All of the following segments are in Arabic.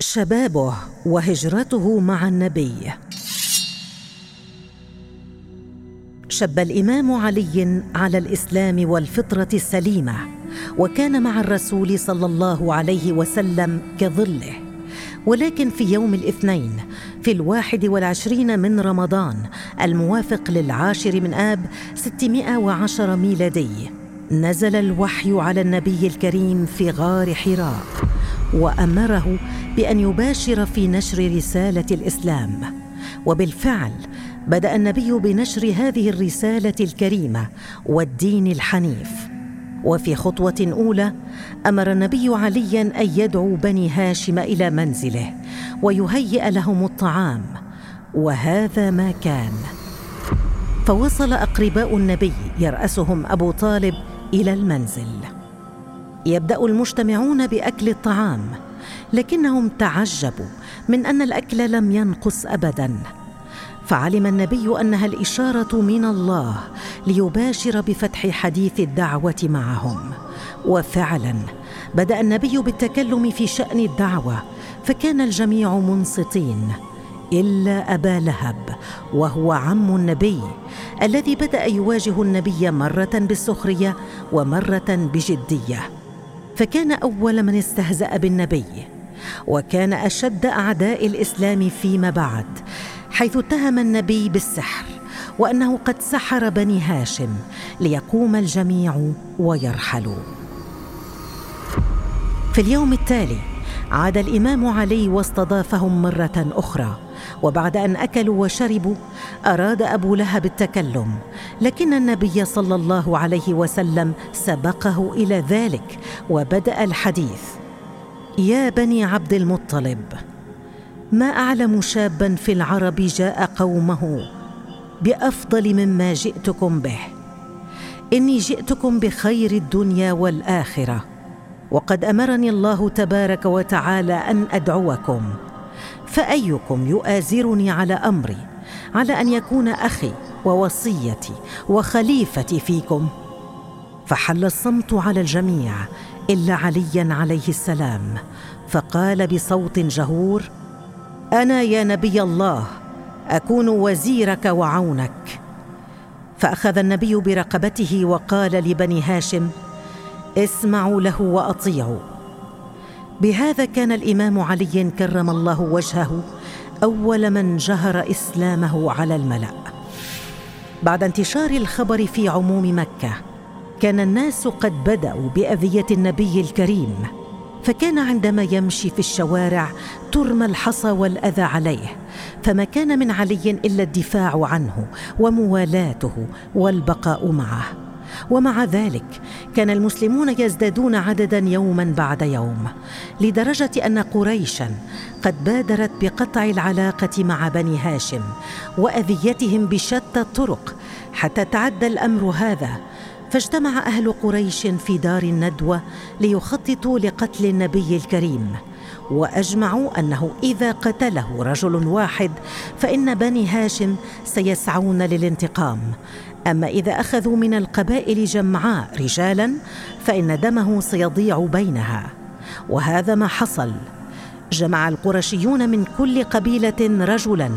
شبابه وهجرته مع النبي. شب الإمام علي على الإسلام والفطرة السليمة وكان مع الرسول صلى الله عليه وسلم كظله. ولكن في يوم الاثنين في الواحد والعشرين من رمضان الموافق للعاشر من آب 610 ميلادي نزل الوحي على النبي الكريم في غار حراء وأمره بأن يباشر في نشر رسالة الإسلام. وبالفعل بدأ النبي بنشر هذه الرسالة الكريمة والدين الحنيف. وفي خطوة أولى أمر النبي عليا أن يدعو بني هاشم إلى منزله ويهيئ لهم الطعام. وهذا ما كان. فوصل أقرباء النبي يرأسهم أبو طالب إلى المنزل. يبدأ المجتمعون بأكل الطعام لكنهم تعجبوا من أن الأكل لم ينقص ابدا. فعلم النبي أنها الإشارة من الله ليباشر بفتح حديث الدعوة معهم. وفعلا بدأ النبي بالتكلم في شأن الدعوة فكان الجميع منصتين إلا أبا لهب وهو عم النبي الذي بدأ يواجه النبي مرة بالسخرية ومرة بجدية. فكان أول من استهزأ بالنبي وكان أشد أعداء الإسلام فيما بعد حيث اتهم النبي بالسحر وأنه قد سحر بني هاشم ليقوم الجميع ويرحلوا. في اليوم التالي عاد الإمام علي واستضافهم مرة أخرى. وبعد أن أكلوا وشربوا أراد أبو لهب التكلم لكن النبي صلى الله عليه وسلم سبقه إلى ذلك وبدأ الحديث. يا بني عبد المطلب ما أعلم شابا في العرب جاء قومه بأفضل مما جئتكم به. إني جئتكم بخير الدنيا والآخرة وقد أمرني الله تبارك وتعالى أن أدعوكم. فأيكم يؤازرني على أمري على أن يكون أخي ووصيتي وخليفتي فيكم. فحل الصمت على الجميع إلا عليا عليه السلام فقال بصوت جهور أنا يا نبي الله أكون وزيرك وعونك. فأخذ النبي برقبته وقال لبني هاشم اسمعوا له وأطيعوا. بهذا كان الإمام علي كرم الله وجهه أول من جهر إسلامه على الملأ. بعد انتشار الخبر في عموم مكة كان الناس قد بدأوا بأذية النبي الكريم فكان عندما يمشي في الشوارع ترمى الحصى والأذى عليه فما كان من علي إلا الدفاع عنه وموالاته والبقاء معه. ومع ذلك كان المسلمون يزدادون عددا يوما بعد يوم لدرجة أن قريشا قد بادرت بقطع العلاقة مع بني هاشم وأذيتهم بشتى الطرق حتى تعدى الأمر هذا. فاجتمع أهل قريش في دار الندوة ليخططوا لقتل النبي الكريم وأجمعوا أنه إذا قتله رجل واحد فإن بني هاشم سيسعون للانتقام. أما إذا أخذوا من القبائل جمعاء رجالا فإن دمه سيضيع بينها. وهذا ما حصل. جمع القرشيون من كل قبيلة رجلا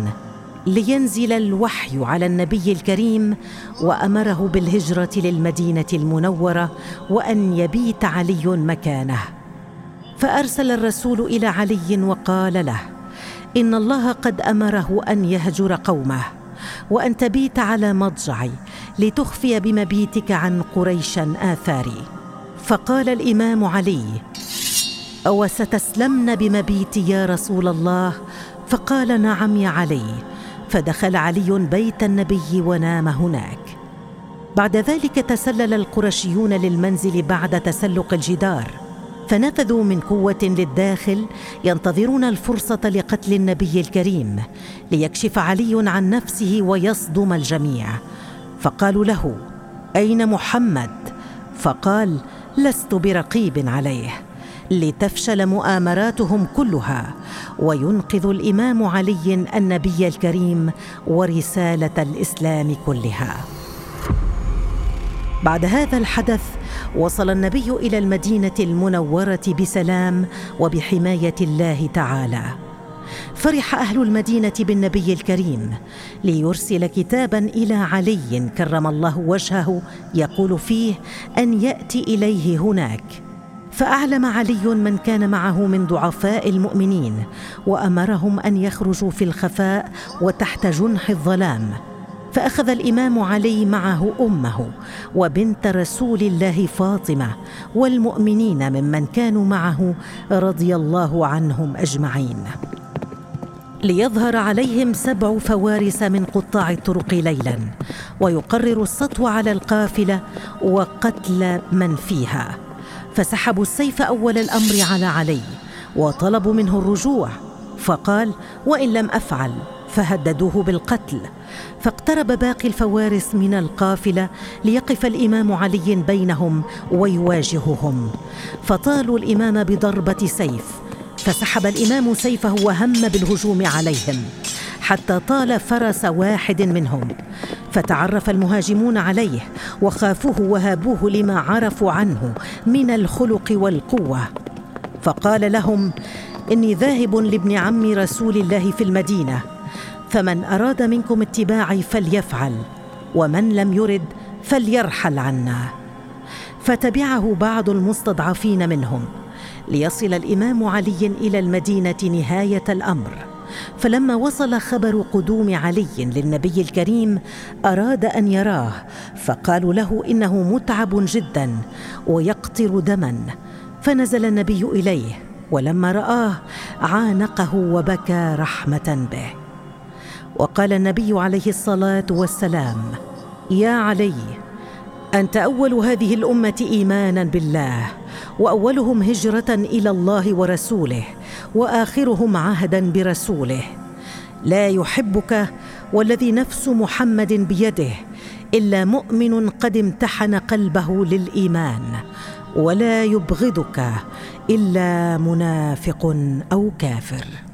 لينزل الوحي على النبي الكريم وأمره بالهجرة للمدينة المنورة وأن يبيت علي مكانه. فأرسل الرسول إلى علي وقال له إن الله قد أمره أن يهجر قومه وأن تبيت على مضجعي لتخفي بمبيتك عن قريشا آثاري. فقال الإمام علي أو ستسلمن بمبيتي يا رسول الله؟ فقال نعم يا علي. فدخل علي بيت النبي ونام هناك. بعد ذلك تسلل القرشيون للمنزل بعد تسلق الجدار. فنفذوا من قوة للداخل ينتظرون الفرصة لقتل النبي الكريم ليكشف علي عن نفسه ويصدم الجميع. فقالوا له أين محمد؟ فقال لست برقيب عليه لتفشل مؤامراتهم كلها وينقذ الإمام علي النبي الكريم ورسالة الإسلام كلها. بعد هذا الحدث وصل النبي إلى المدينة المنورة بسلام وبحماية الله تعالى. فرح أهل المدينة بالنبي الكريم ليرسل كتابا إلى علي كرم الله وجهه يقول فيه أن يأتي إليه هناك. فأعلم علي من كان معه من ضعفاء المؤمنين وأمرهم أن يخرجوا في الخفاء وتحت جنح الظلام. فأخذ الإمام علي معه أمه وبنت رسول الله فاطمة والمؤمنين ممن كانوا معه رضي الله عنهم أجمعين. ليظهر عليهم سبع فوارس من قطاع الطرق ليلا ويقرر السطو على القافلة وقتل من فيها. فسحبوا السيف أول الأمر على علي وطلبوا منه الرجوع. فقال وإن لم أفعل فهددوه بالقتل. فاقترب باقي الفوارس من القافلة ليقف الإمام علي بينهم ويواجههم. فطالوا الإمام بضربة سيف فسحب الإمام سيفه وهم بالهجوم عليهم حتى طال فرس واحد منهم. فتعرف المهاجمون عليه وخافوه وهابوه لما عرفوا عنه من الخلق والقوة. فقال لهم إني ذاهب لابن عم رسول الله في المدينة فمن أراد منكم اتباعي فليفعل ومن لم يرد فليرحل عنا. فتبعه بعض المستضعفين منهم. ليصل الإمام علي إلى المدينة نهاية الأمر. فلما وصل خبر قدوم علي للنبي الكريم أراد أن يراه فقالوا له إنه متعب جدا ويقطر دما. فنزل النبي إليه ولما رآه عانقه وبكى رحمة به. وقال النبي عليه الصلاة والسلام يا علي أنت أول هذه الأمة ايمانا بالله وأولهم هجرة إلى الله ورسوله وآخرهم عهدا برسوله. لا يحبك والذي نفس محمد بيده إلا مؤمن قد امتحن قلبه للإيمان ولا يبغضك إلا منافق أو كافر.